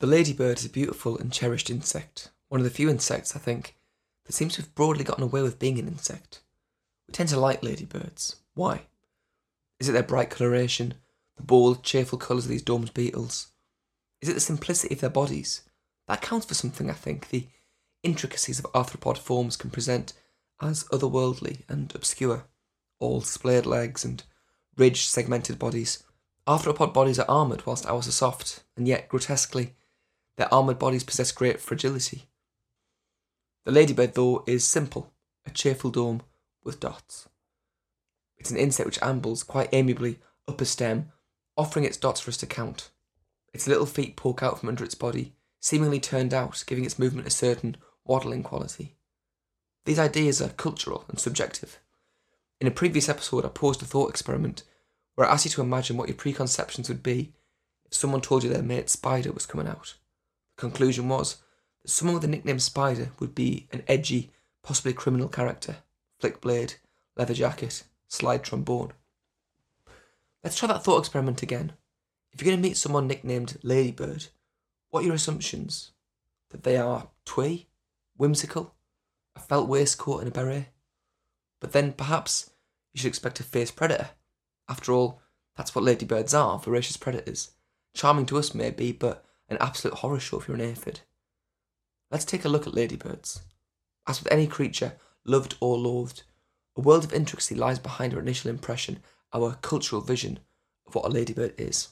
The ladybird is a beautiful and cherished insect, one of the few insects, I think, that seems to have broadly gotten away with being an insect. We tend to like ladybirds. Why? Is it their bright coloration, the bold, cheerful colours of these domed beetles? Is it the simplicity of their bodies? That counts for something, I think. The intricacies of arthropod forms can present as otherworldly and obscure. All splayed legs and ridged, segmented bodies. Arthropod bodies are armoured, whilst ours are soft, and yet, grotesquely, their armoured bodies possess great fragility. The ladybird, though, is simple, a cheerful dome with dots. It's an insect which ambles quite amiably up a stem, offering its dots for us to count. Its little feet poke out from under its body, seemingly turned out, giving its movement a certain waddling quality. These ideas are cultural and subjective. In a previous episode, I posed a thought experiment where I asked you to imagine what your preconceptions would be if someone told you their mate Spider was coming out. Conclusion was that someone with the nickname Spider would be an edgy, possibly criminal character flick blade, leather jacket, slide trombone. Let's try that thought experiment again. If you're going to meet someone nicknamed Ladybird, what are your assumptions? That they are twee, whimsical, a felt waistcoat and a beret? But then perhaps you should expect a fierce predator. After all, that's what ladybirds are, voracious predators. Charming to us, maybe, but an absolute horror show if you're an aphid. Let's take a look at ladybirds. As with any creature, loved or loathed, a world of intricacy lies behind our initial impression, our cultural vision of what a ladybird is.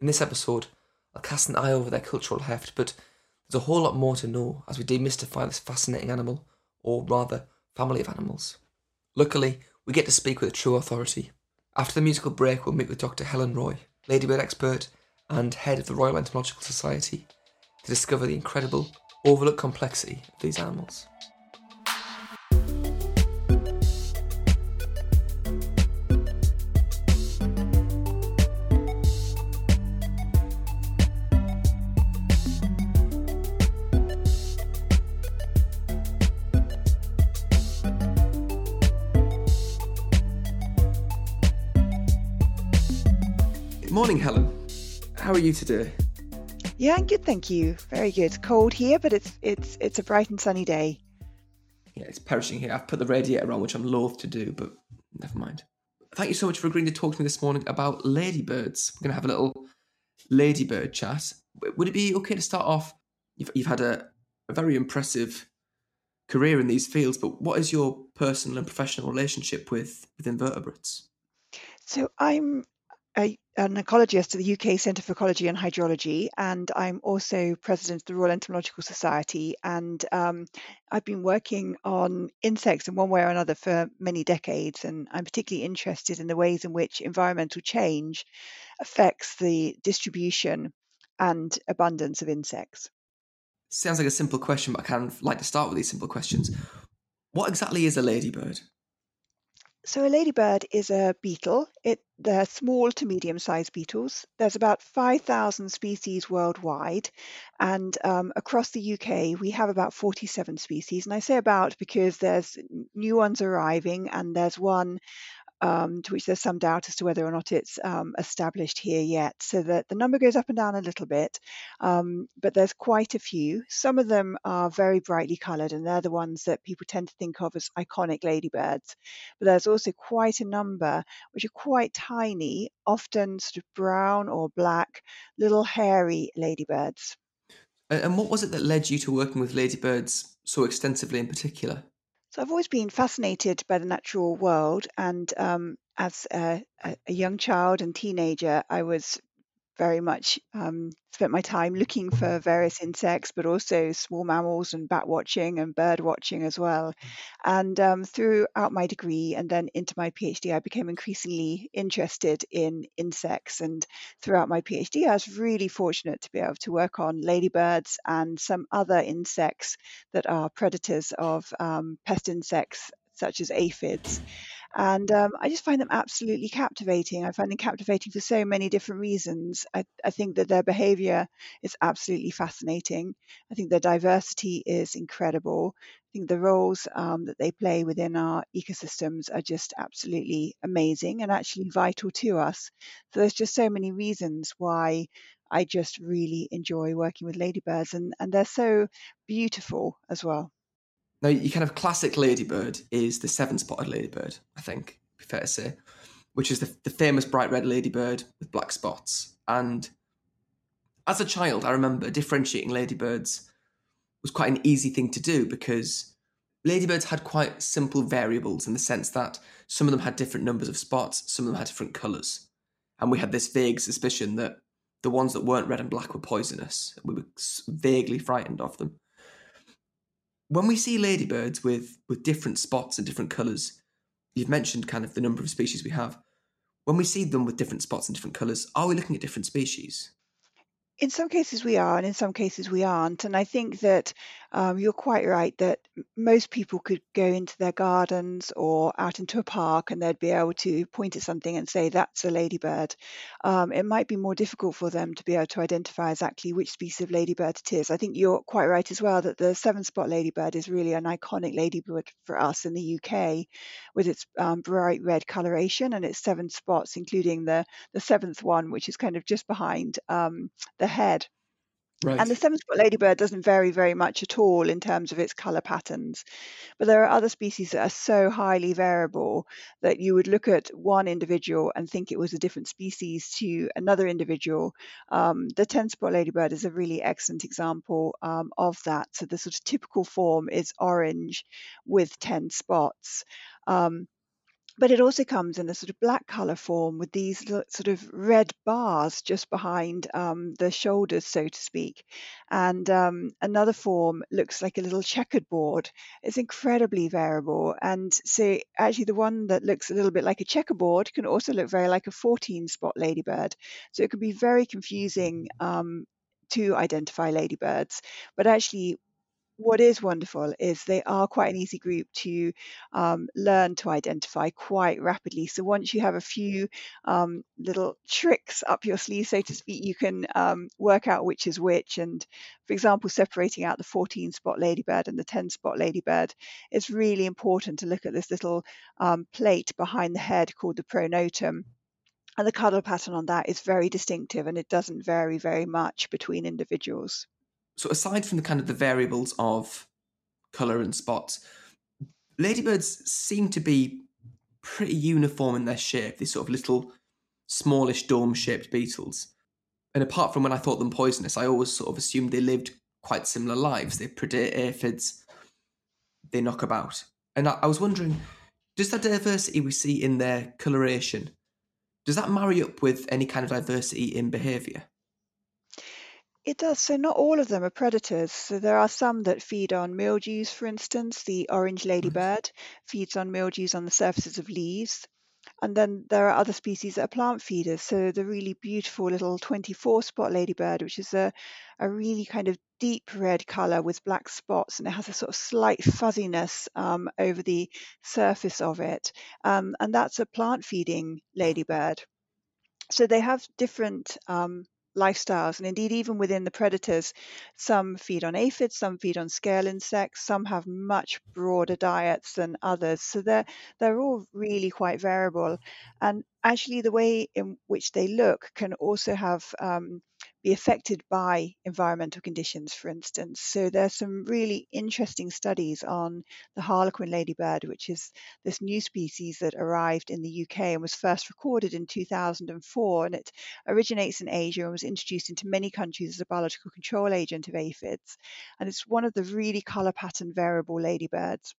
In this episode, I'll cast an eye over their cultural heft, but there's a whole lot more to know as we demystify this fascinating animal, or rather, family of animals. Luckily, we get to speak with a true authority. After the musical break, we'll meet with Dr. Helen Roy, ladybird expert and head of the Royal Entomological Society, to discover the incredible, overlooked complexity of these animals. Morning, Helen. How are you today? Yeah, I'm good, thank you. Very good. Cold here, but it's it's it's a bright and sunny day. Yeah, it's perishing here. I've put the radiator on, which I'm loath to do, but never mind. Thank you so much for agreeing to talk to me this morning about ladybirds. We're going to have a little ladybird chat. Would it be okay to start off? You've, you've had a, a very impressive career in these fields, but what is your personal and professional relationship with, with invertebrates? So I'm a, an ecologist at the UK Centre for Ecology and Hydrology, and I'm also president of the Royal Entomological Society. And um, I've been working on insects in one way or another for many decades, and I'm particularly interested in the ways in which environmental change affects the distribution and abundance of insects. Sounds like a simple question, but I kind of like to start with these simple questions. What exactly is a ladybird? So a ladybird is a beetle. It they're small to medium-sized beetles. There's about 5,000 species worldwide, and um, across the UK we have about 47 species. And I say about because there's new ones arriving, and there's one um, to which there's some doubt as to whether or not it's um, established here yet. So that the number goes up and down a little bit, um, but there's quite a few. Some of them are very brightly coloured, and they're the ones that people tend to think of as iconic ladybirds. But there's also quite a number which are quite tiny, often sort of brown or black, little hairy ladybirds. And what was it that led you to working with ladybirds so extensively in particular? So I've always been fascinated by the natural world, and um, as a, a, young child and teenager, I was very much um, spent my time looking for various insects, but also small mammals and bat watching and bird watching as well. And um, throughout my degree and then into my PhD, I became increasingly interested in insects. And throughout my PhD, I was really fortunate to be able to work on ladybirds and some other insects that are predators of um, pest insects such as aphids. And um, I just find them absolutely captivating. I find them captivating for so many different reasons. I, I think that their behavior is absolutely fascinating. I think their diversity is incredible. I think the roles um, that they play within our ecosystems are just absolutely amazing and actually vital to us. So there's just so many reasons why I just really enjoy working with ladybirds, and, and they're so beautiful as well. Now, your kind of classic ladybird is the seven spotted ladybird, I think, fair to say, which is the, the famous bright red ladybird with black spots. And as a child, I remember differentiating ladybirds was quite an easy thing to do because ladybirds had quite simple variables in the sense that some of them had different numbers of spots, some of them had different colours. And we had this vague suspicion that the ones that weren't red and black were poisonous. We were vaguely frightened of them. When we see ladybirds with, with different spots and different colours, you've mentioned kind of the number of species we have. When we see them with different spots and different colours, are we looking at different species? In some cases we are, and in some cases we aren't. And I think that um, you're quite right that most people could go into their gardens or out into a park and they'd be able to point at something and say, that's a ladybird. Um, it might be more difficult for them to be able to identify exactly which species of ladybird it is. I think you're quite right as well that the seven spot ladybird is really an iconic ladybird for us in the UK with its um, bright red coloration and its seven spots, including the, the seventh one, which is kind of just behind um, the head. Right. And the seven spot ladybird doesn't vary very much at all in terms of its colour patterns. But there are other species that are so highly variable that you would look at one individual and think it was a different species to another individual. Um, the 10 spot ladybird is a really excellent example um, of that. So the sort of typical form is orange with 10 spots. Um, but it also comes in a sort of black color form with these sort of red bars just behind um, the shoulders, so to speak. And um, another form looks like a little checkered board. It's incredibly variable. And so, actually, the one that looks a little bit like a checkerboard can also look very like a 14 spot ladybird. So, it can be very confusing um, to identify ladybirds. But actually, what is wonderful is they are quite an easy group to um, learn to identify quite rapidly. So once you have a few um, little tricks up your sleeve, so to speak, you can um, work out which is which. And for example, separating out the 14 spot ladybird and the 10 spot ladybird, it's really important to look at this little um, plate behind the head called the pronotum. And the colour pattern on that is very distinctive and it doesn't vary very much between individuals so aside from the kind of the variables of color and spots, ladybirds seem to be pretty uniform in their shape. These sort of little smallish dome-shaped beetles. And apart from when I thought them poisonous, I always sort of assumed they lived quite similar lives. They predate aphids, they knock about. And I, I was wondering, does that diversity we see in their coloration, does that marry up with any kind of diversity in behaviour? It does. So not all of them are predators. So there are some that feed on mildews, for instance. The orange ladybird feeds on mildews on the surfaces of leaves. And then there are other species that are plant feeders. So the really beautiful little 24 spot ladybird, which is a, a really kind of deep red color with black spots, and it has a sort of slight fuzziness um, over the surface of it. Um, and that's a plant feeding ladybird. So they have different um, lifestyles. And indeed, even within the predators, some feed on aphids, some feed on scale insects, some have much broader diets than others. So they're they're all really quite variable. And actually, the way in which they look can also have um, be affected by environmental conditions, for instance. So there's some really interesting studies on the harlequin ladybird, which is this new species that arrived in the UK and was first recorded in 2004. And it originates in Asia and was introduced into many countries as a biological control agent of aphids. And it's one of the really color pattern variable ladybirds.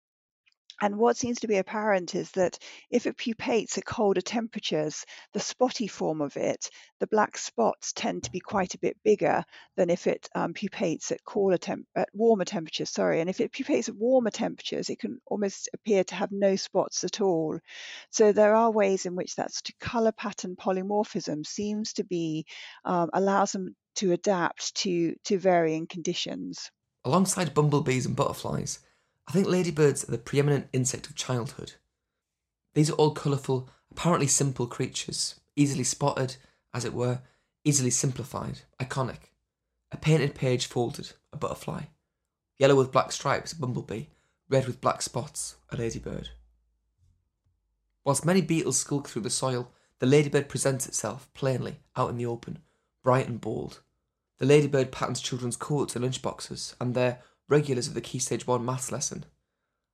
And what seems to be apparent is that if it pupates at colder temperatures, the spotty form of it, the black spots tend to be quite a bit bigger than if it um, pupates at cooler temp- at warmer temperatures. Sorry, and if it pupates at warmer temperatures, it can almost appear to have no spots at all. So there are ways in which that sort of color pattern polymorphism seems to be um, allows them to adapt to to varying conditions. Alongside bumblebees and butterflies, I think ladybirds are the preeminent insect of childhood. These are all colourful, apparently simple creatures, easily spotted, as it were, easily simplified, iconic. A painted page folded, a butterfly. Yellow with black stripes, a bumblebee. Red with black spots, a ladybird. Whilst many beetles skulk through the soil, the ladybird presents itself plainly out in the open, bright and bold. The ladybird patterns children's coats and lunchboxes, and they're regulars of the Key Stage 1 maths lesson.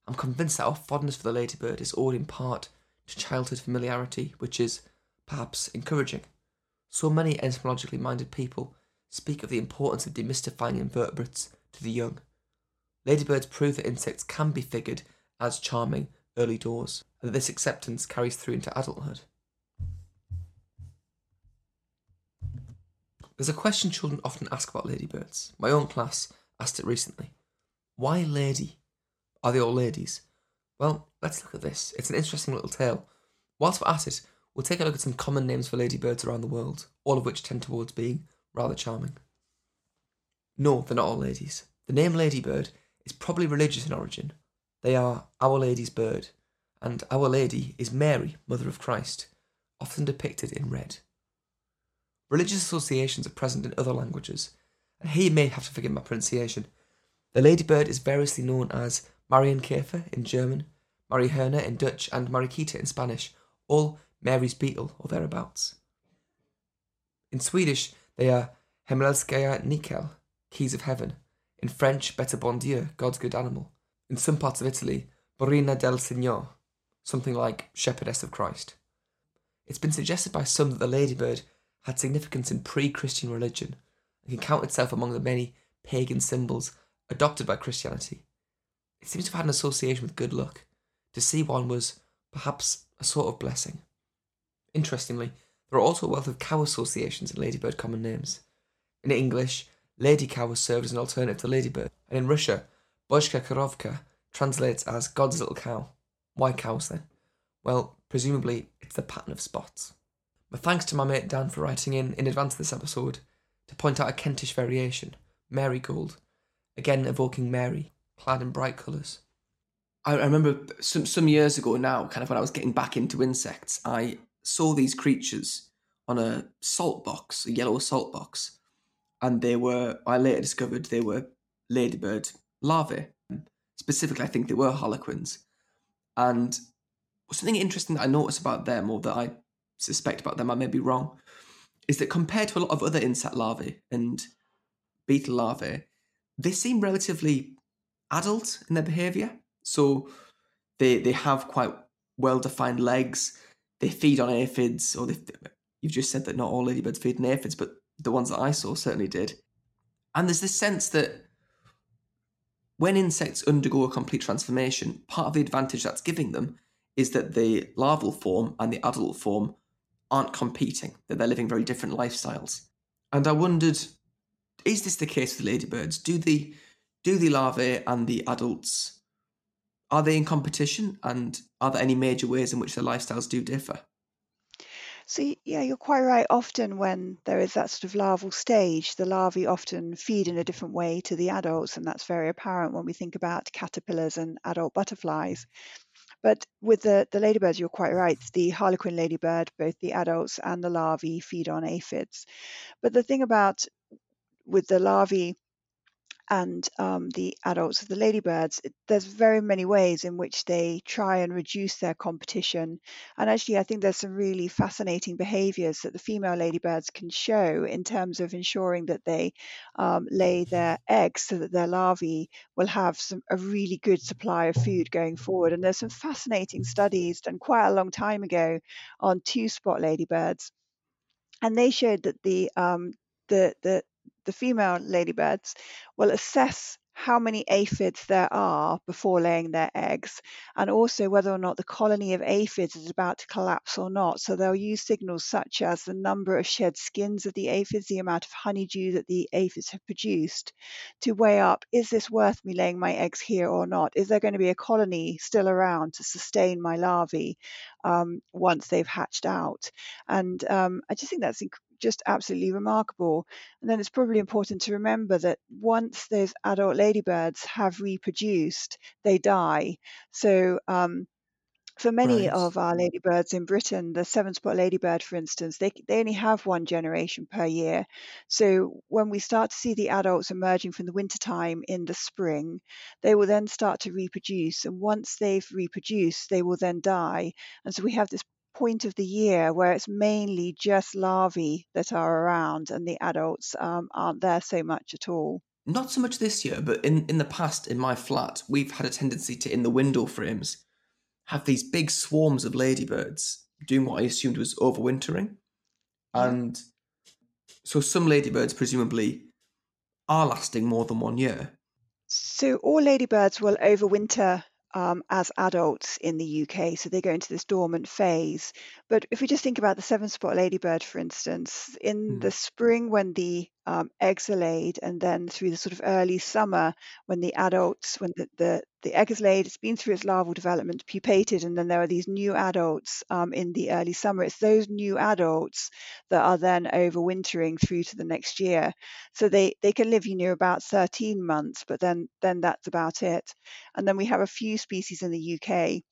I'm convinced that our fondness for the ladybird is owed in part to childhood familiarity, which is, perhaps, encouraging. So many entomologically minded people speak of the importance of demystifying invertebrates to the young. Ladybirds prove that insects can be figured as charming early doors, and that this acceptance carries through into adulthood. There's a question children often ask about ladybirds. My own class asked it recently. Why lady? Are they all ladies? Well, let's look at this. It's an interesting little tale. Whilst we're at it, we'll take a look at some common names for ladybirds around the world, all of which tend towards being rather charming. No, they're not all ladies. The name ladybird is probably religious in origin. They are Our Lady's bird, and Our Lady is Mary, Mother of Christ, often depicted in red. Religious associations are present in other languages, and here you may have to forgive my pronunciation. The ladybird is variously known as Marienkäfer in German, Mariehöne in Dutch, and Mariquita in Spanish, all Mary's beetle or thereabouts. In Swedish, they are Himmelska Nikel, keys of heaven. In French, Bete bon Dieu, God's good animal. In some parts of Italy, Borina del Signor, something like Shepherdess of Christ. It's been suggested by some that the ladybird had significance in pre Christian religion and can count itself among the many pagan symbols adopted by Christianity. It seems to have had an association with good luck. To see one was perhaps a sort of blessing. Interestingly, there are also a wealth of cow associations in ladybird common names. In English, lady cow has served as an alternative to ladybird, and in Russia, Bozhka Korovka translates as God's little cow. Why cows then? Well, presumably it's the pattern of spots. My thanks to my mate Dan for writing in in advance of this episode to point out a Kentish variation, marigold, again evoking Mary, clad in bright colours. I remember some some years ago now, kind of when I was getting back into insects, I saw these creatures on a salt box, a yellow salt box, and they were. I later discovered they were ladybird larvae. Specifically, I think they were harlequins. And something interesting that I noticed about them, or that I suspect about them, I may be wrong, is that compared to a lot of other insect larvae and beetle larvae, they seem relatively adult in their behaviour. So they they have quite well defined legs. They feed on aphids, or they, you've just said that not all ladybirds feed on aphids, but the ones that I saw certainly did. And there's this sense that when insects undergo a complete transformation, part of the advantage that's giving them is that the larval form and the adult form aren't competing, that they're living very different lifestyles. And I wondered, is this the case with the ladybirds? Do the do the larvae and the adults are they in competition and are there any major ways in which their lifestyles do differ? So yeah, you're quite right. Often when there is that sort of larval stage, the larvae often feed in a different way to the adults, and that's very apparent when we think about caterpillars and adult butterflies. But with the, the ladybirds, you're quite right. The harlequin ladybird, both the adults and the larvae feed on aphids. But the thing about with the larvae and um, the adults of the ladybirds, there's very many ways in which they try and reduce their competition. And actually, I think there's some really fascinating behaviors that the female ladybirds can show in terms of ensuring that they um, lay their eggs so that their larvae will have some, a really good supply of food going forward. And there's some fascinating studies done quite a long time ago on two spot ladybirds. And they showed that the um, the, the the female ladybirds will assess how many aphids there are before laying their eggs, and also whether or not the colony of aphids is about to collapse or not. So they'll use signals such as the number of shed skins of the aphids, the amount of honeydew that the aphids have produced, to weigh up is this worth me laying my eggs here or not? Is there going to be a colony still around to sustain my larvae um, once they've hatched out? And um, I just think that's just absolutely remarkable. And then it's probably important to remember that once those adult ladybirds have reproduced, they die. So um, for many Right. of our ladybirds in Britain, the seven spot ladybird, for instance, they, they only have one generation per year. So when we start to see the adults emerging from the wintertime in the spring, they will then start to reproduce. And once they've reproduced, they will then die. And so we have this point of the year where it's mainly just larvae that are around and the adults um, aren't there so much at all. Not so much this year, but in, in the past, in my flat, we've had a tendency to, in the window frames, have these big swarms of ladybirds doing what I assumed was overwintering. And so some ladybirds, presumably, are lasting more than one year. So all ladybirds will overwinter um, as adults in the UK. So they go into this dormant phase. But if we just think about the seven spot ladybird, for instance, in Mm. the spring when the um, eggs are laid, and then through the sort of early summer when the adults, when the, the, the egg is laid, it's been through its larval development, pupated, and then there are these new adults um, in the early summer. It's those new adults that are then overwintering through to the next year. So they, they can live, you know, about 13 months, but then then that's about it. And then we have a few species in the UK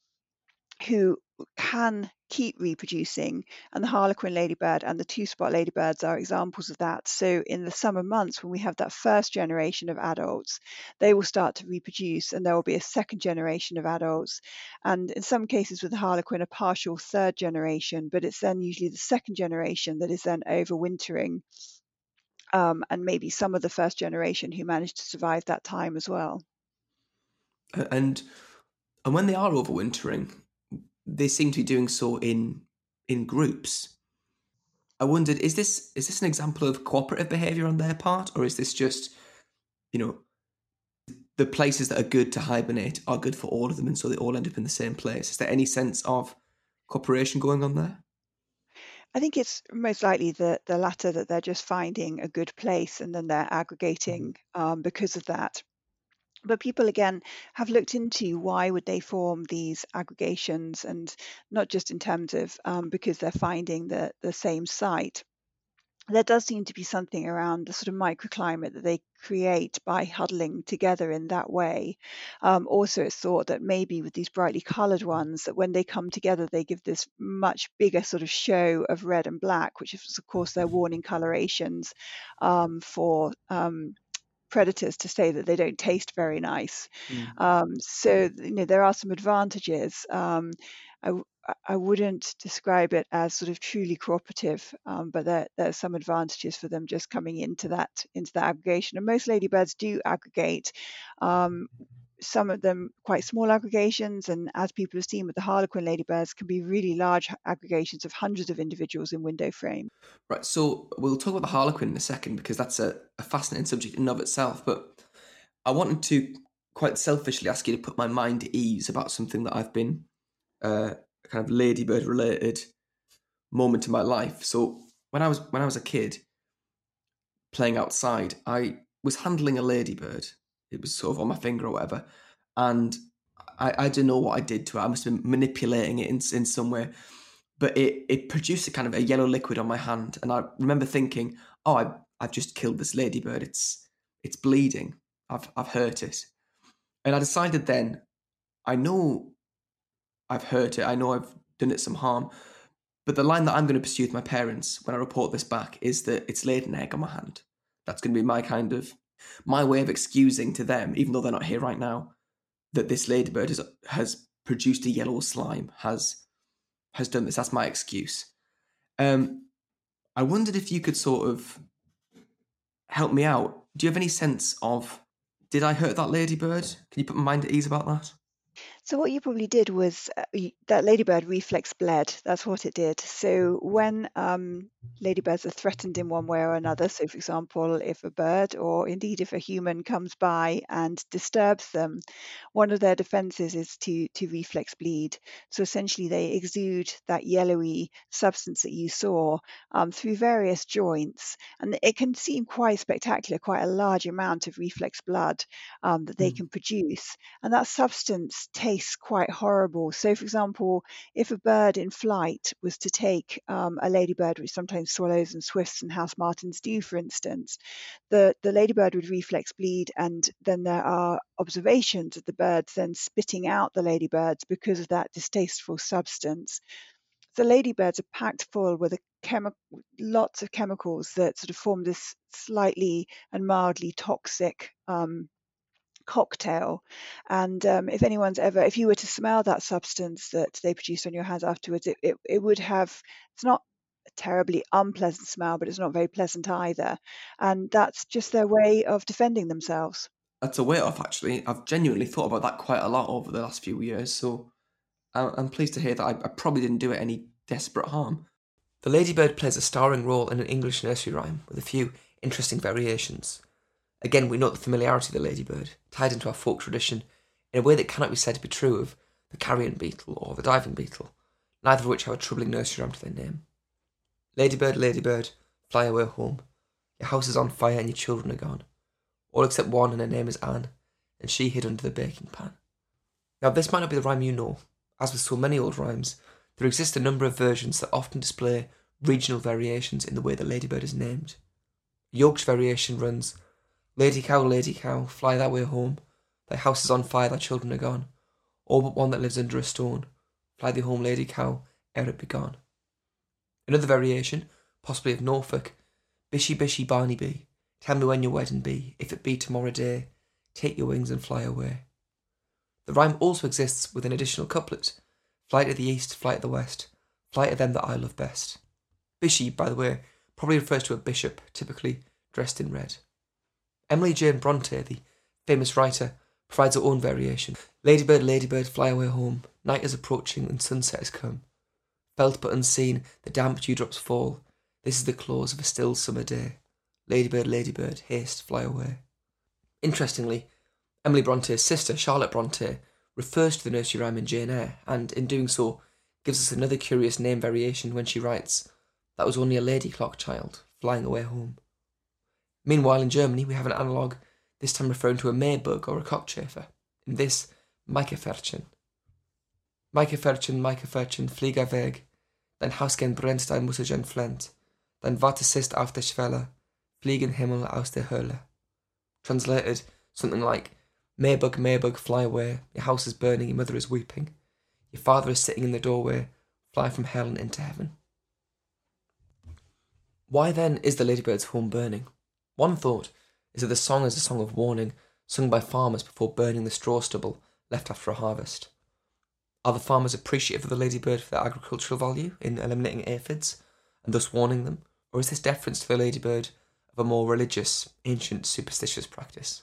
who can keep reproducing, and the harlequin ladybird and the two spot ladybirds are examples of that. So, in the summer months, when we have that first generation of adults, they will start to reproduce, and there will be a second generation of adults. And in some cases, with the harlequin, a partial third generation, but it's then usually the second generation that is then overwintering. Um, and maybe some of the first generation who managed to survive that time as well. And and when they are overwintering, they seem to be doing so in in groups. I wondered, is this is this an example of cooperative behaviour on their part, or is this just, you know, the places that are good to hibernate are good for all of them, and so they all end up in the same place? Is there any sense of cooperation going on there? I think it's most likely the the latter that they're just finding a good place and then they're aggregating um, because of that. But people again have looked into why would they form these aggregations, and not just in terms of um, because they're finding the the same site. There does seem to be something around the sort of microclimate that they create by huddling together in that way. Um, also, it's thought that maybe with these brightly coloured ones, that when they come together, they give this much bigger sort of show of red and black, which is, of course, their warning colorations um, for um, predators to say that they don't taste very nice. Mm. Um, so, you know, there are some advantages. Um, I, I- I wouldn't describe it as sort of truly cooperative, um, but there, there are some advantages for them just coming into that into that aggregation. And most ladybirds do aggregate. Some of them quite small aggregations, and as people have seen with the harlequin ladybirds, can be really large aggregations of hundreds of individuals in window frame. Right, so we'll talk about the Harlequin in a second because that's a, a fascinating subject in and of itself. But I wanted to quite selfishly ask you to put my mind at ease about something that I've been uh, kind of ladybird related moment in my life. So when I was when I was a kid playing outside, I was handling a ladybird. It was sort of on my finger or whatever, and I, I don't know what I did to it. I must have been manipulating it in in some way but it it produced a kind of a yellow liquid on my hand, and I remember thinking, "Oh, I I've just killed this ladybird. It's it's bleeding. I've I've hurt it." And I decided then, I know I've hurt it. I know I've done it some harm, but the line that I'm going to pursue with my parents when I report this back is that it's laid an egg on my hand. That's going to be my kind of my way of excusing to them, even though they're not here right now, that this ladybird has has produced a yellow slime has has done this. That's my excuse. Um, I wondered if you could sort of help me out. Do you have any sense of did I hurt that ladybird? Can you put my mind at ease about that? So what you probably did was uh, y- that ladybird reflex bled. That's what it did. So when um, ladybirds are threatened in one way or another, so for example, if a bird or indeed if a human comes by and disturbs them, one of their defenses is to to reflex bleed. So essentially, they exude that yellowy substance that you saw um, through various joints, and it can seem quite spectacular, quite a large amount of reflex blood um, that they Mm. can produce and that substance tastes quite horrible. So, for example, if a bird in flight was to take um, a ladybird, which sometimes swallows and swifts and house martins do, for instance, the, the ladybird would reflex bleed, and then there are observations of the birds then spitting out the ladybirds because of that distasteful substance. The ladybirds are packed full with a chemi- lots of chemicals that sort of form this slightly and mildly toxic um, cocktail. And um, if anyone's ever, if you were to smell that substance that they produce on your hands afterwards, it, it, it would have, it's not a terribly unpleasant smell, but it's not very pleasant either. And that's just their way of defending themselves. That's a way off, actually. I've genuinely thought about that quite a lot over the last few years. So I'm pleased to hear that I, I probably didn't do it any desperate harm. The ladybird plays a starring role in an English nursery rhyme with a few interesting variations. Again, we note the familiarity of the ladybird, tied into our folk tradition in a way that cannot be said to be true of the carrion beetle or the diving beetle, neither of which have a troubling nursery rhyme to their name. Ladybird, ladybird, fly away home. Your house is on fire and your children are gone. All except one, and her name is Anne, and she hid under the baking pan. Now, this might not be the rhyme you know. As with so many old rhymes, there exist a number of versions that often display regional variations in the way the ladybird is named. York's variation runs Lady cow, lady cow, fly thy way home. Thy house is on fire, thy children are gone. All but one that lives under a stone. Fly thee home, lady cow, ere it be gone. Another variation, possibly of Norfolk, Bishy, bishy, Barney bee, tell me when your wedding be, if it be tomorrow day, take your wings and fly away. The rhyme also exists with an additional couplet, fly to the east, fly to the west, fly to them that I love best. Bishy, by the way, probably refers to a bishop, typically dressed in red. Emily Jane Bronte, the famous writer, provides her own variation. Ladybird, ladybird, fly away home. Night is approaching and sunset has come. Felt but unseen, the damp dewdrops fall. This is the close of a still summer day. Ladybird, ladybird, haste, fly away. Interestingly, Emily Bronte's sister, Charlotte Bronte, refers to the nursery rhyme in Jane Eyre, and in doing so, gives us another curious name variation when she writes, That was only a lady clock child, flying away home. Meanwhile, in Germany, we have an analogue, this time referring to a Maybug or a cockchafer. In this, Maikäferchen. Maikäferchen, Maikäferchen, flieg weg. Dein Hausgen brennt, dein Musselchen flennt. Dein Wattes ist auf der Schwelle. Fliegen Himmel aus der Hölle. Translated, something like, Maybug, Maybug, fly away. Your house is burning, your mother is weeping. Your father is sitting in the doorway. Fly from hell and into heaven. Why then is the ladybird's home burning? One thought is that the song is a song of warning sung by farmers before burning the straw stubble left after a harvest. Are the farmers appreciative of the ladybird for their agricultural value in eliminating aphids and thus warning them, or is this deference to the ladybird of a more religious, ancient, superstitious practice?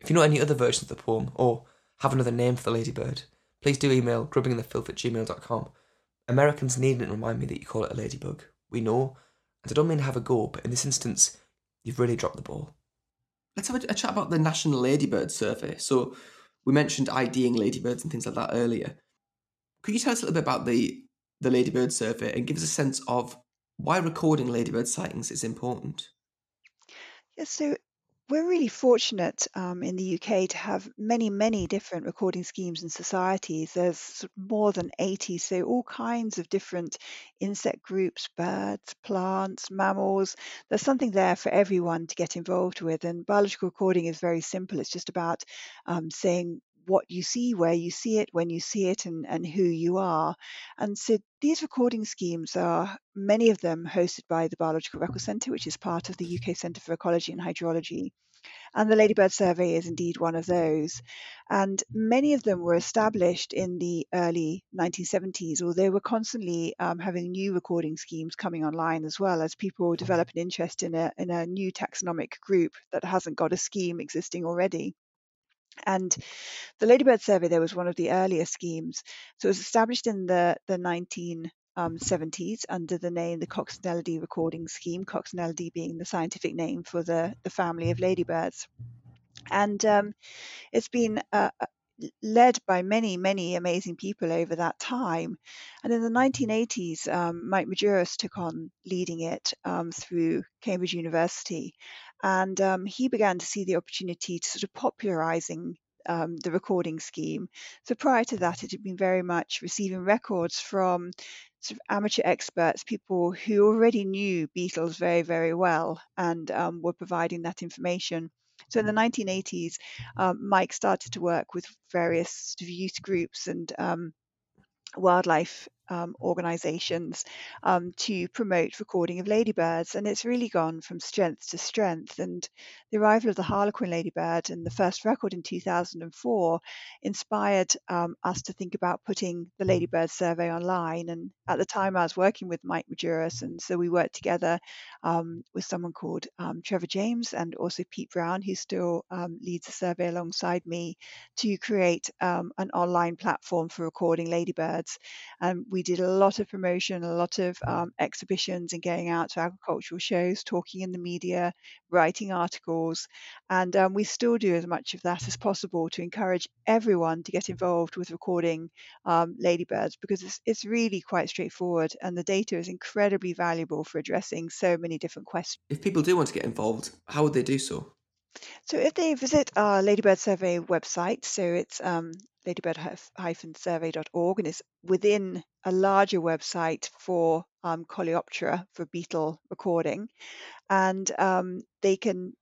If you know any other versions of the poem or have another name for the ladybird, please do email grubbingthefilth at gmail.com. Americans needn't remind me that you call it a ladybug. We know, and I don't mean to have a go, but in this instance, You've really dropped the ball. Let's have a, a chat about the National Ladybird Survey. So we mentioned IDing ladybirds and things like that earlier. Could you tell us a little bit about the the Ladybird Survey and give us a sense of why recording ladybird sightings is important? Yes, so we're really fortunate um, in the UK to have many, many different recording schemes and societies. There's more than 80, so all kinds of different insect groups, birds, plants, mammals. There's something there for everyone to get involved with. And biological recording is very simple. It's just about um, saying what you see, where you see it, when you see it, and, and who you are. And so these recording schemes are many of them hosted by the Biological Record Centre, which is part of the UK Centre for Ecology and Hydrology. And the Ladybird Survey is indeed one of those. And many of them were established in the early 1970s, or they were constantly um, having new recording schemes coming online as well as people develop an interest in a, in a new taxonomic group that hasn't got a scheme existing already. And the Ladybird Survey there was one of the earlier schemes. So it was established in the, the 1970s um, under the name the Coccinellidae Recording Scheme, Coccinellidae being the scientific name for the, the family of ladybirds. And um, it's been uh, uh led by many, many amazing people over that time. And in the 1980s, um, Mike Majerus took on leading it um, through Cambridge University. And um, he began to see the opportunity to sort of popularizing um, the recording scheme. So prior to that, it had been very much receiving records from sort of amateur experts, people who already knew beetles very, very well and um, were providing that information. So in the 1980s, um, Mike started to work with various sort of youth groups and um, wildlife um, organisations um, to promote recording of ladybirds, and it's really gone from strength to strength. And the arrival of the Harlequin ladybird and the first record in 2004 inspired um, us to think about putting the ladybird survey online. And at the time, I was working with Mike Majerus, and so we worked together um, with someone called um, Trevor James and also Pete Brown, who still um, leads the survey alongside me, to create an online platform for recording ladybirds. And we did a lot of promotion, a lot of um, exhibitions, and going out to agricultural shows, talking in the media, writing articles, and um, we still do as much of that as possible to encourage everyone to get involved with recording um, ladybirds because it's, it's really quite straightforward and the data is incredibly valuable for addressing so many different questions. If people do want to get involved, how would they do so? So if they visit our Ladybird Survey website, so it's um, ladybird-survey.org and it's within a larger website for um, Coleoptera for beetle recording, and um, they can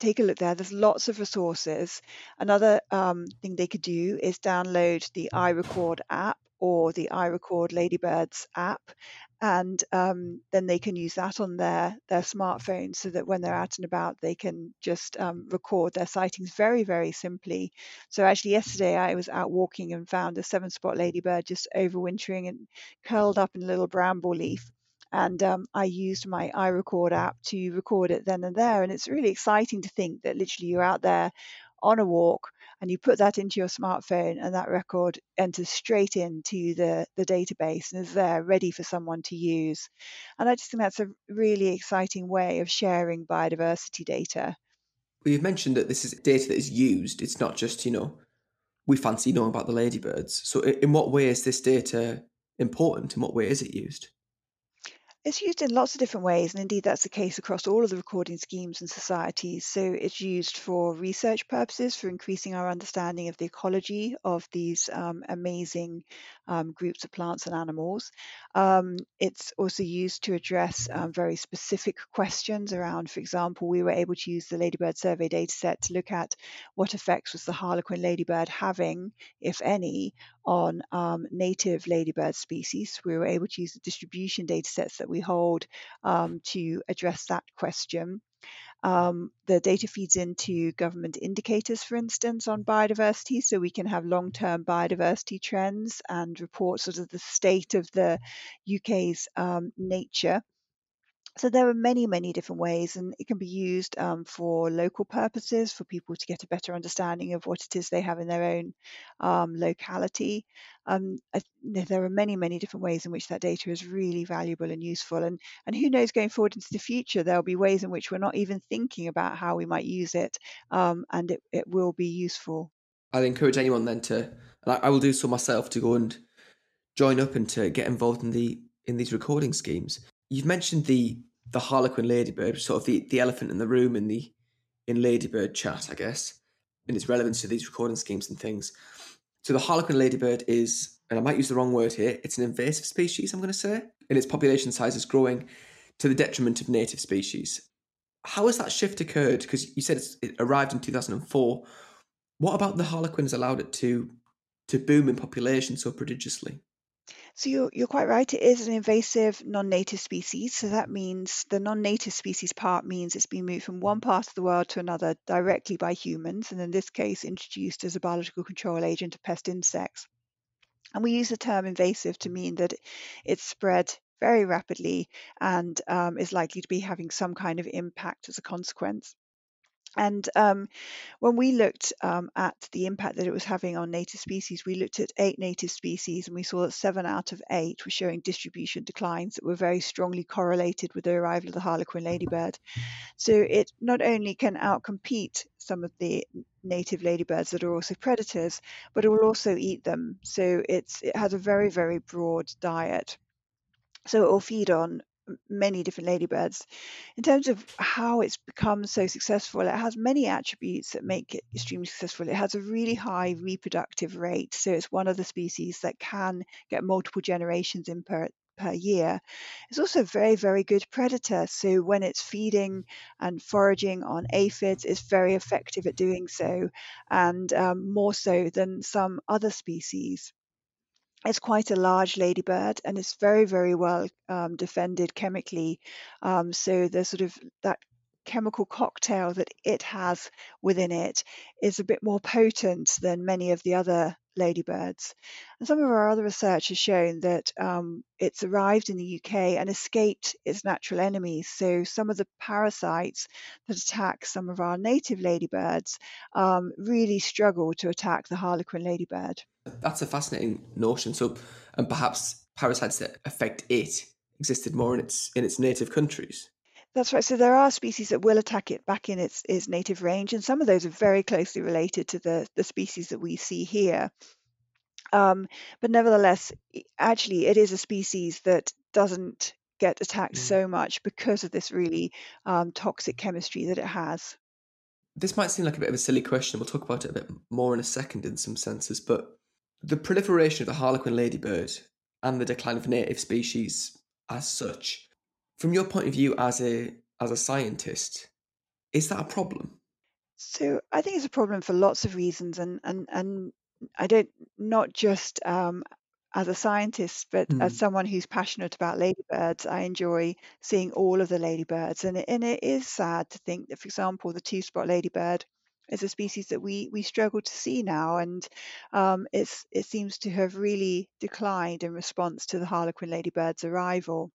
take a look there. There's lots of resources. Another um, thing they could do is download the iRecord app or the iRecord Ladybirds app, and um, then they can use that on their their smartphone so that when they're out and about, they can just um, record their sightings very very simply. So actually, yesterday I was out walking and found a seven spot ladybird just overwintering and curled up in a little bramble leaf and um, I used my iRecord app to record it then and there. And it's really exciting to think that literally you're out there on a walk and you put that into your smartphone and that record enters straight into the, the database and is there ready for someone to use. And I just think that's a really exciting way of sharing biodiversity data. Well, you've mentioned that this is data that is used. It's not just, you know, we fancy knowing about the ladybirds. So, in what way is this data important? In what way is it used? It's used in lots of different ways, and indeed that's the case across all of the recording schemes and societies. So it's used for research purposes, for increasing our understanding of the ecology of these um, amazing um, groups of plants and animals. Um, it's also used to address um, very specific questions around, for example, we were able to use the ladybird survey dataset to look at what effects was the harlequin ladybird having, if any, on um, native ladybird species. We were able to use the distribution data sets that we hold um, to address that question. Um, the data feeds into government indicators, for instance, on biodiversity, so we can have long term biodiversity trends and report sort of the state of the UK's um, nature so there are many, many different ways, and it can be used um, for local purposes for people to get a better understanding of what it is they have in their own um, locality. Um, there are many, many different ways in which that data is really valuable and useful. And, and who knows, going forward into the future, there'll be ways in which we're not even thinking about how we might use it, um, and it, it will be useful. I'd encourage anyone then to, and I will do so myself, to go and join up and to get involved in the in these recording schemes. You've mentioned the the Harlequin Ladybird, sort of the, the elephant in the room in the in Ladybird chat, I guess, in its relevance to these recording schemes and things. So the Harlequin Ladybird is, and I might use the wrong word here, it's an invasive species, I'm going to say, and its population size is growing to the detriment of native species. How has that shift occurred? Because you said it arrived in 2004. What about the Harlequin has allowed it to to boom in population so prodigiously? So you're, you're quite right. It is an invasive non-native species. So that means the non-native species part means it's been moved from one part of the world to another directly by humans, and in this case, introduced as a biological control agent of pest insects. And we use the term invasive to mean that it's spread very rapidly and um, is likely to be having some kind of impact as a consequence. And um, when we looked um, at the impact that it was having on native species, we looked at eight native species and we saw that seven out of eight were showing distribution declines that were very strongly correlated with the arrival of the harlequin ladybird. So it not only can outcompete some of the native ladybirds that are also predators, but it will also eat them. So it's it has a very, very broad diet. So it will feed on many different ladybirds. In terms of how it's become so successful, it has many attributes that make it extremely successful. It has a really high reproductive rate, so it's one of the species that can get multiple generations in per per year. It's also a very, very good predator. So when it's feeding and foraging on aphids, it's very effective at doing so, and um, more so than some other species. It's quite a large ladybird and it's very, very well um, defended chemically. Um, so there's sort of that chemical cocktail that it has within it is a bit more potent than many of the other ladybirds. And some of our other research has shown that um, it's arrived in the UK and escaped its natural enemies. So some of the parasites that attack some of our native ladybirds um, really struggle to attack the harlequin ladybird. That's a fascinating notion. So, and perhaps parasites that affect it existed more in its in its native countries. That's right. So there are species that will attack it back in its, its native range, and some of those are very closely related to the, the species that we see here. Um, but nevertheless, actually, it is a species that doesn't get attacked mm. so much because of this really um, toxic chemistry that it has. This might seem like a bit of a silly question. We'll talk about it a bit more in a second in some senses, but the proliferation of the harlequin ladybird and the decline of native species as such from your point of view as a as a scientist, is that a problem? So I think it's a problem for lots of reasons, and and and I don't not just um, as a scientist, but mm. as hmm. someone who's passionate about ladybirds, I enjoy seeing all of the ladybirds, and it, and it is sad to think that, for example, the two-spot ladybird is a species that we we struggle to see now, and um, it's it seems to have really declined in response to the harlequin ladybird's arrival.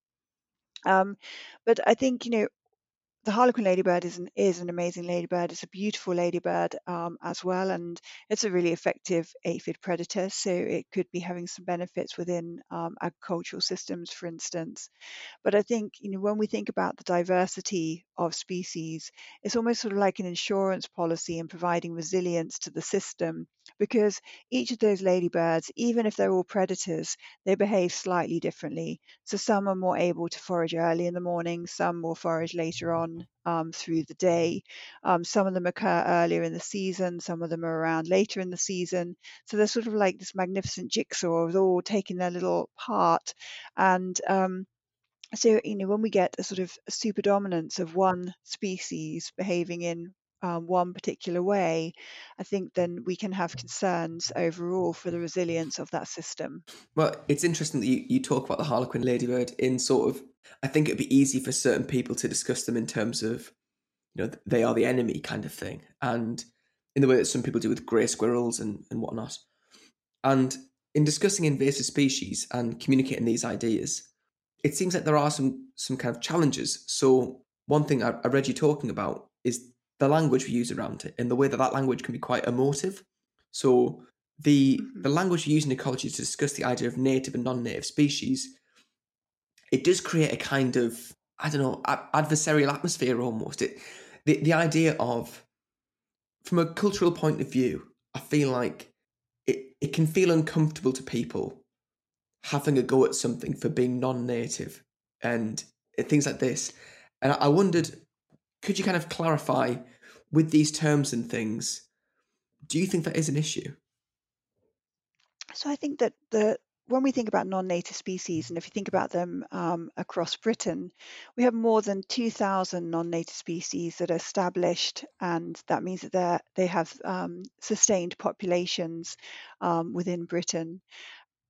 Um, but I think you know the harlequin ladybird is an is an amazing ladybird. It's a beautiful ladybird um, as well, and it's a really effective aphid predator. So it could be having some benefits within um, agricultural systems, for instance. But I think you know when we think about the diversity of species, it's almost sort of like an insurance policy in providing resilience to the system because each of those ladybirds, even if they're all predators, they behave slightly differently. So some are more able to forage early in the morning, some will forage later on um, through the day. Um, some of them occur earlier in the season, some of them are around later in the season. So they're sort of like this magnificent jigsaw of all taking their little part. And um, so, you know, when we get a sort of super dominance of one species behaving in um, one particular way, I think then we can have concerns overall for the resilience of that system. Well, it's interesting that you, you talk about the Harlequin ladybird in sort of, I think it'd be easy for certain people to discuss them in terms of, you know, they are the enemy kind of thing. And in the way that some people do with grey squirrels and, and whatnot. And in discussing invasive species and communicating these ideas, it seems like there are some some kind of challenges. So one thing I, I read you talking about is the language we use around it and the way that that language can be quite emotive. So the mm-hmm. the language we use in ecology to discuss the idea of native and non-native species, it does create a kind of I don't know adversarial atmosphere almost. It the the idea of from a cultural point of view, I feel like it, it can feel uncomfortable to people having a go at something for being non-native and things like this. And I wondered could you kind of clarify with these terms and things? Do you think that is an issue? So I think that the when we think about non-native species, and if you think about them um, across Britain, we have more than 2,000 non-native species that are established, and that means that they have um, sustained populations um, within Britain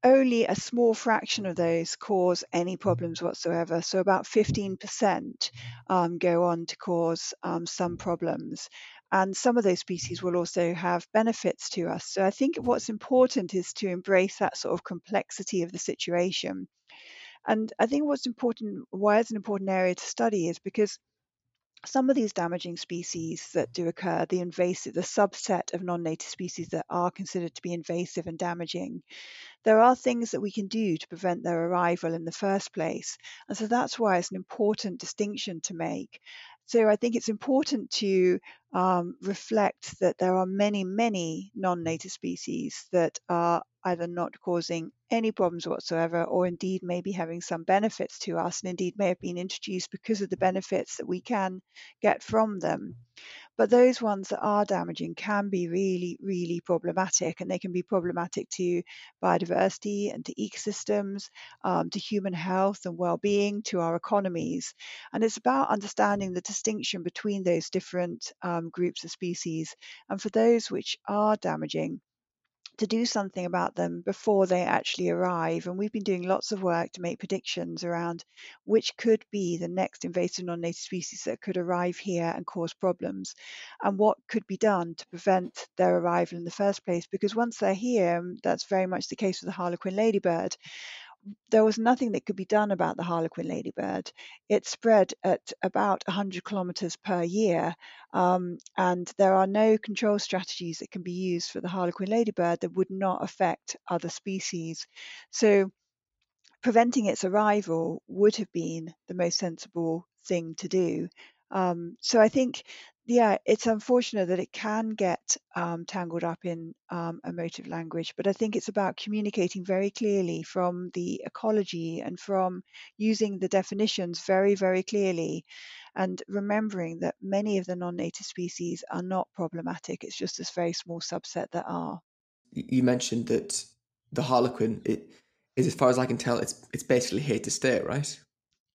only a small fraction of those cause any problems whatsoever. So about 15% um, go on to cause um, some problems. And some of those species will also have benefits to us. So I think what's important is to embrace that sort of complexity of the situation. And I think what's important, why it's an important area to study, is because some of these damaging species that do occur, the invasive, the subset of non native species that are considered to be invasive and damaging, there are things that we can do to prevent their arrival in the first place. And so that's why it's an important distinction to make. So I think it's important to um, reflect that there are many, many non native species that are either not causing any problems whatsoever or indeed maybe having some benefits to us and indeed may have been introduced because of the benefits that we can get from them. But those ones that are damaging can be really, really problematic, and they can be problematic to biodiversity and to ecosystems, um, to human health and well being, to our economies. And it's about understanding the distinction between those different um, groups of species. And for those which are damaging, to do something about them before they actually arrive. And we've been doing lots of work to make predictions around which could be the next invasive non native species that could arrive here and cause problems, and what could be done to prevent their arrival in the first place. Because once they're here, that's very much the case with the harlequin ladybird there was nothing that could be done about the harlequin ladybird. It spread at about 100 kilometers per year, um, and there are no control strategies that can be used for the harlequin ladybird that would not affect other species. So, preventing its arrival would have been the most sensible thing to do. Um, so I think yeah, it's unfortunate that it can get um, tangled up in um, emotive language, but I think it's about communicating very clearly from the ecology and from using the definitions very, very clearly and remembering that many of the non native species are not problematic. It's just this very small subset that are. You mentioned that the harlequin it is, as far as I can tell, it's it's basically here to stay, right?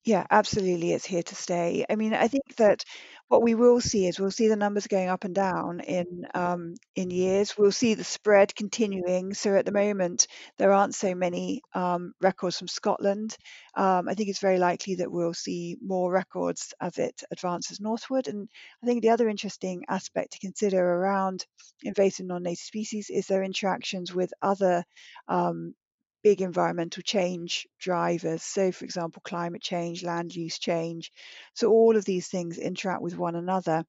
Yeah, absolutely. It's here to stay. I mean, I think that what we will see is we'll see the numbers going up and down in um, in years. We'll see the spread continuing. So at the moment, there aren't so many um, records from Scotland. Um, I think it's very likely that we'll see more records as it advances northward. And I think the other interesting aspect to consider around invasive non-native species is their interactions with other um, big environmental change drivers. So, for example, climate change, land use change. So, all of these things interact with one another.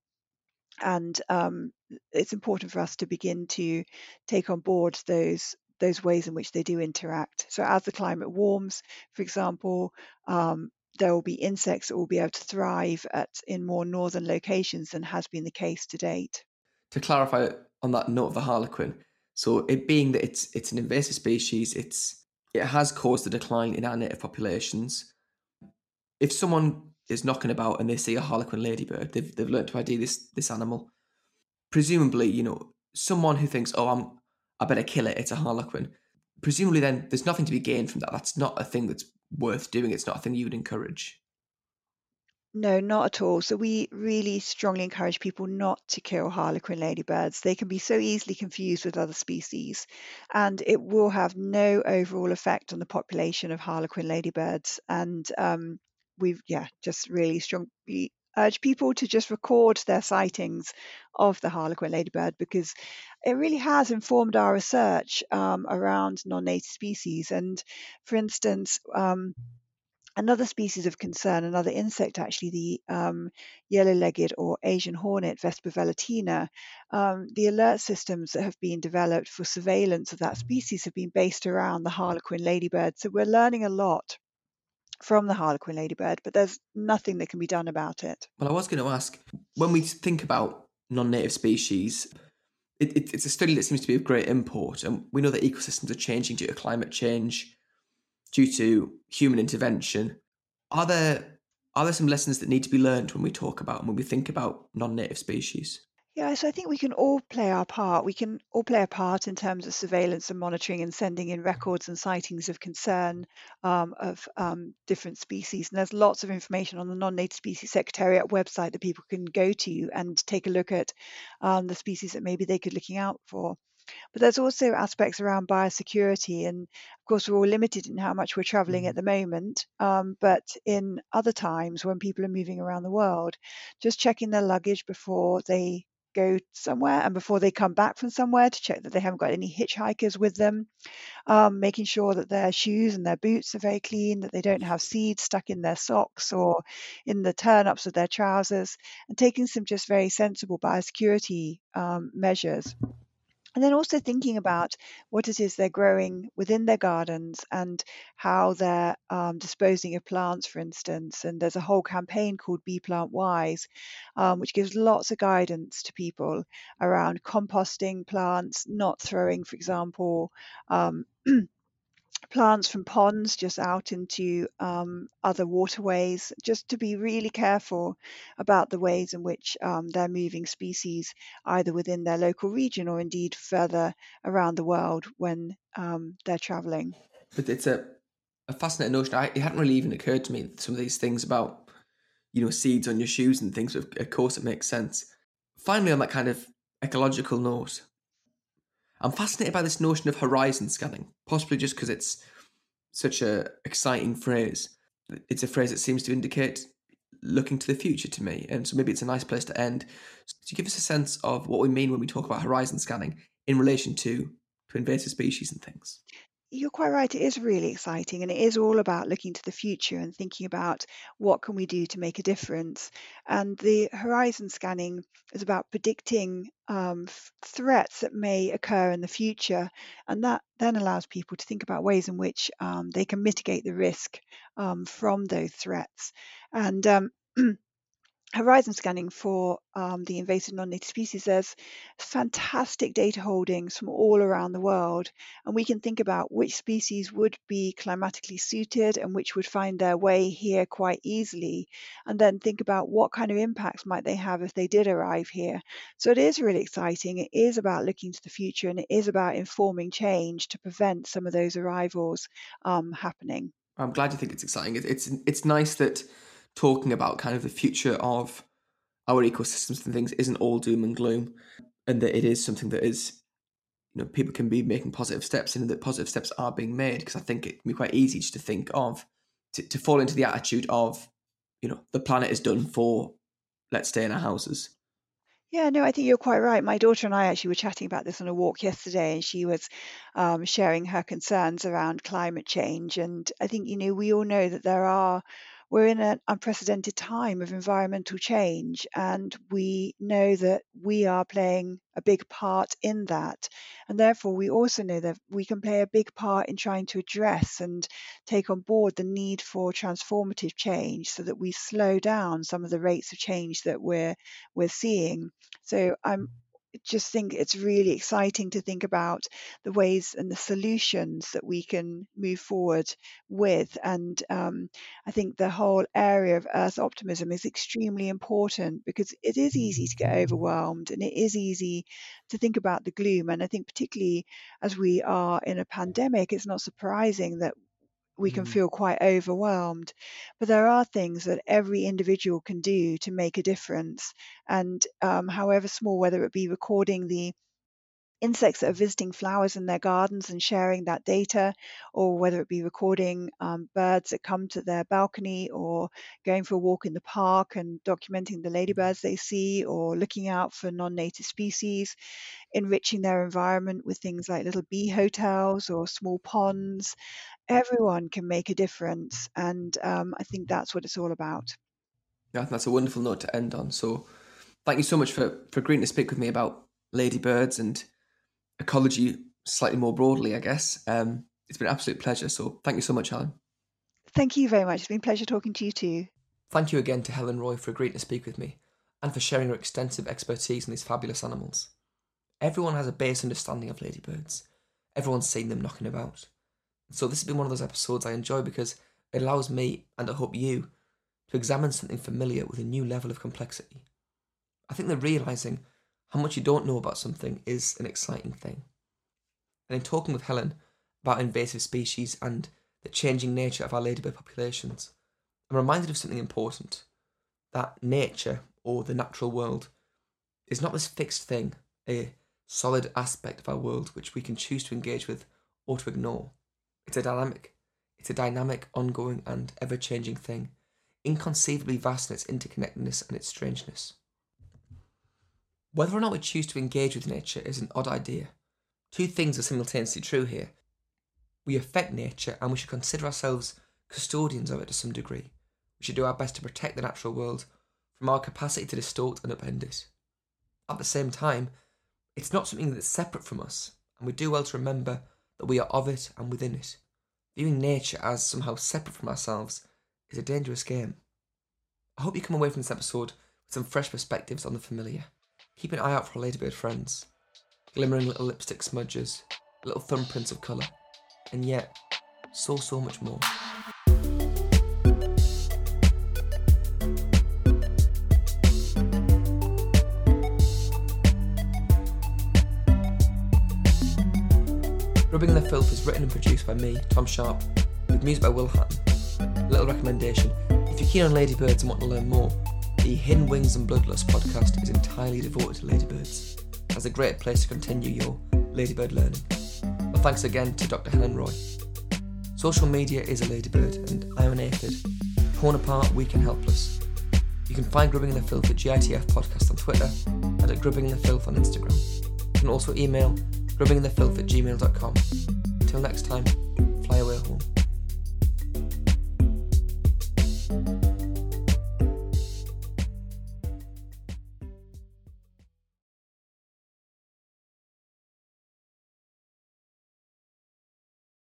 And um, it's important for us to begin to take on board those those ways in which they do interact. So, as the climate warms, for example, um, there will be insects that will be able to thrive at in more northern locations than has been the case to date. To clarify on that note of the harlequin, so it being that it's it's an invasive species, it's it has caused a decline in our native populations. If someone is knocking about and they see a harlequin ladybird, they've they've learned to ID this this animal. Presumably, you know, someone who thinks, "Oh, I'm I better kill it. It's a harlequin." Presumably, then there's nothing to be gained from that. That's not a thing that's worth doing. It's not a thing you would encourage. No, not at all. So we really strongly encourage people not to kill harlequin ladybirds. They can be so easily confused with other species, and it will have no overall effect on the population of harlequin ladybirds. And um, we've, yeah, just really strongly urge people to just record their sightings of the harlequin ladybird because it really has informed our research um, around non-native species. And for instance, um, another species of concern, another insect actually, the um, yellow-legged or Asian hornet, Vespa velutina, um, the alert systems that have been developed for surveillance of that species have been based around the harlequin ladybird. So we're learning a lot from the harlequin ladybird, but there's nothing that can be done about it. Well, I was going to ask, when we think about non-native species, it, it, it's a study that seems to be of great import, and we know that ecosystems are changing due to climate change due to human intervention. Are there are there some lessons that need to be learned when we talk about and when we think about non-native species? Yeah, so I think we can all play our part. We can all play a part in terms of surveillance and monitoring and sending in records and sightings of concern um, of um, different species. And there's lots of information on the Non-Native Species Secretariat website that people can go to and take a look at um, the species that maybe they could looking out for. But there's also aspects around biosecurity, and of course, we're all limited in how much we're traveling at mm-hmm. the moment. Um, but in other times when people are moving around the world, just checking their luggage before they go somewhere and before they come back from somewhere to check that they haven't got any hitchhikers with them, um, making sure that their shoes and their boots are very clean, that they don't have seeds stuck in their socks or in the turn ups of their trousers, and taking some just very sensible biosecurity um, measures. And then also thinking about what it is they're growing within their gardens and how they're um, disposing of plants, for instance. And there's a whole campaign called Be Plant Wise, um, which gives lots of guidance to people around composting plants, not throwing, for example, um, plants from ponds just out into um, other waterways, just to be really careful about the ways in which um, they're moving species either within their local region or indeed further around the world when um, they're traveling. But it's a, a fascinating notion. I, it hadn't really even occurred to me some of these things about, you know, seeds on your shoes and things. Of course, it makes sense. Finally, on that kind of ecological note, I'm fascinated by this notion of horizon scanning, possibly just because it's such a exciting phrase. It's a phrase that seems to indicate looking to the future to me, and so maybe it's a nice place to end. So to give us a sense of what we mean when we talk about horizon scanning in relation to to invasive species and things. You're quite right. It is really exciting, and it is all about looking to the future and thinking about what can we do to make a difference. And the horizon scanning is about predicting um, threats that may occur in the future, and that then allows people to think about ways in which um, they can mitigate the risk um, from those threats. And um, horizon scanning for um, the invasive non-native species, there's fantastic data holdings from all around the world, and we can think about which species would be climatically suited and which would find their way here quite easily, and then think about what kind of impacts might they have if they did arrive here. So it is really exciting. It is about looking to the future, and it is about informing change to prevent some of those arrivals um, happening. I'm glad you think it's exciting. It's it's nice that talking about kind of the future of our ecosystems and things isn't all doom and gloom, and that it is something that is, you know, people can be making positive steps and that positive steps are being made. Because I think it can be quite easy just to think of, to, to fall into the attitude of, you know, the planet is done for, let's stay in our houses. Yeah, no, I think you're quite right. My daughter and I actually were chatting about this on a walk yesterday, and she was um, sharing her concerns around climate change. And I think, you know, we all know that there are we're in an unprecedented time of environmental change, and we know that we are playing a big part in that. And therefore, we also know that we can play a big part in trying to address and take on board the need for transformative change so that we slow down some of the rates of change that we're we're seeing. So I'm just think it's really exciting to think about the ways and the solutions that we can move forward with. And um, I think the whole area of Earth optimism is extremely important because it is easy to get overwhelmed and it is easy to think about the gloom. And I think, particularly as we are in a pandemic, it's not surprising that we can mm. feel quite overwhelmed. But there are things that every individual can do to make a difference. And um, however small, whether it be recording the insects that are visiting flowers in their gardens and sharing that data, or whether it be recording um, birds that come to their balcony, or going for a walk in the park and documenting the ladybirds they see, or looking out for non native species, enriching their environment with things like little bee hotels or small ponds everyone can make a difference. And um, I think that's what it's all about. Yeah, that's a wonderful note to end on. So thank you so much for, for agreeing to speak with me about ladybirds and ecology slightly more broadly, I guess. Um, it's been an absolute pleasure. So thank you so much, Helen. Thank you very much. It's been a pleasure talking to you too. Thank you again to Helen Roy for agreeing to speak with me and for sharing her extensive expertise on these fabulous animals. Everyone has a base understanding of ladybirds. Everyone's seen them knocking about. So this has been one of those episodes I enjoy because it allows me, and I hope you, to examine something familiar with a new level of complexity. I think that realizing how much you don't know about something is an exciting thing. And in talking with Helen about invasive species and the changing nature of our ladybird populations, I'm reminded of something important that nature, or the natural world, is not this fixed thing, a solid aspect of our world which we can choose to engage with or to ignore. It's a dynamic, it's a dynamic, ongoing, and ever changing thing, inconceivably vast in its interconnectedness and its strangeness. Whether or not we choose to engage with nature is an odd idea. Two things are simultaneously true here. We affect nature and we should consider ourselves custodians of it to some degree. We should do our best to protect the natural world from our capacity to distort and upend it. At the same time, it's not something that's separate from us, and we do well to remember that we are of it and within it. Viewing nature as somehow separate from ourselves is a dangerous game. I hope you come away from this episode with some fresh perspectives on the familiar. Keep an eye out for ladybird friends, glimmering little lipstick smudges, little thumbprints of colour, and yet so, so much more. Grubbing the Filth is written and produced by me, Tom Sharp, with music by Will Hatton. Little recommendation if you're keen on ladybirds and want to learn more, the Hidden Wings and Bloodlust podcast is entirely devoted to ladybirds. As a great place to continue your Ladybird Learning. And thanks again to Dr. Helen Roy. Social media is a ladybird, and I'm an aphid. Torn apart, weak and helpless. You can find Grubbing in the Filth at GITF Podcast on Twitter and at Grubbing in the Filth on Instagram. You can also email grubbinginthefilth at gmail.com. Until next time.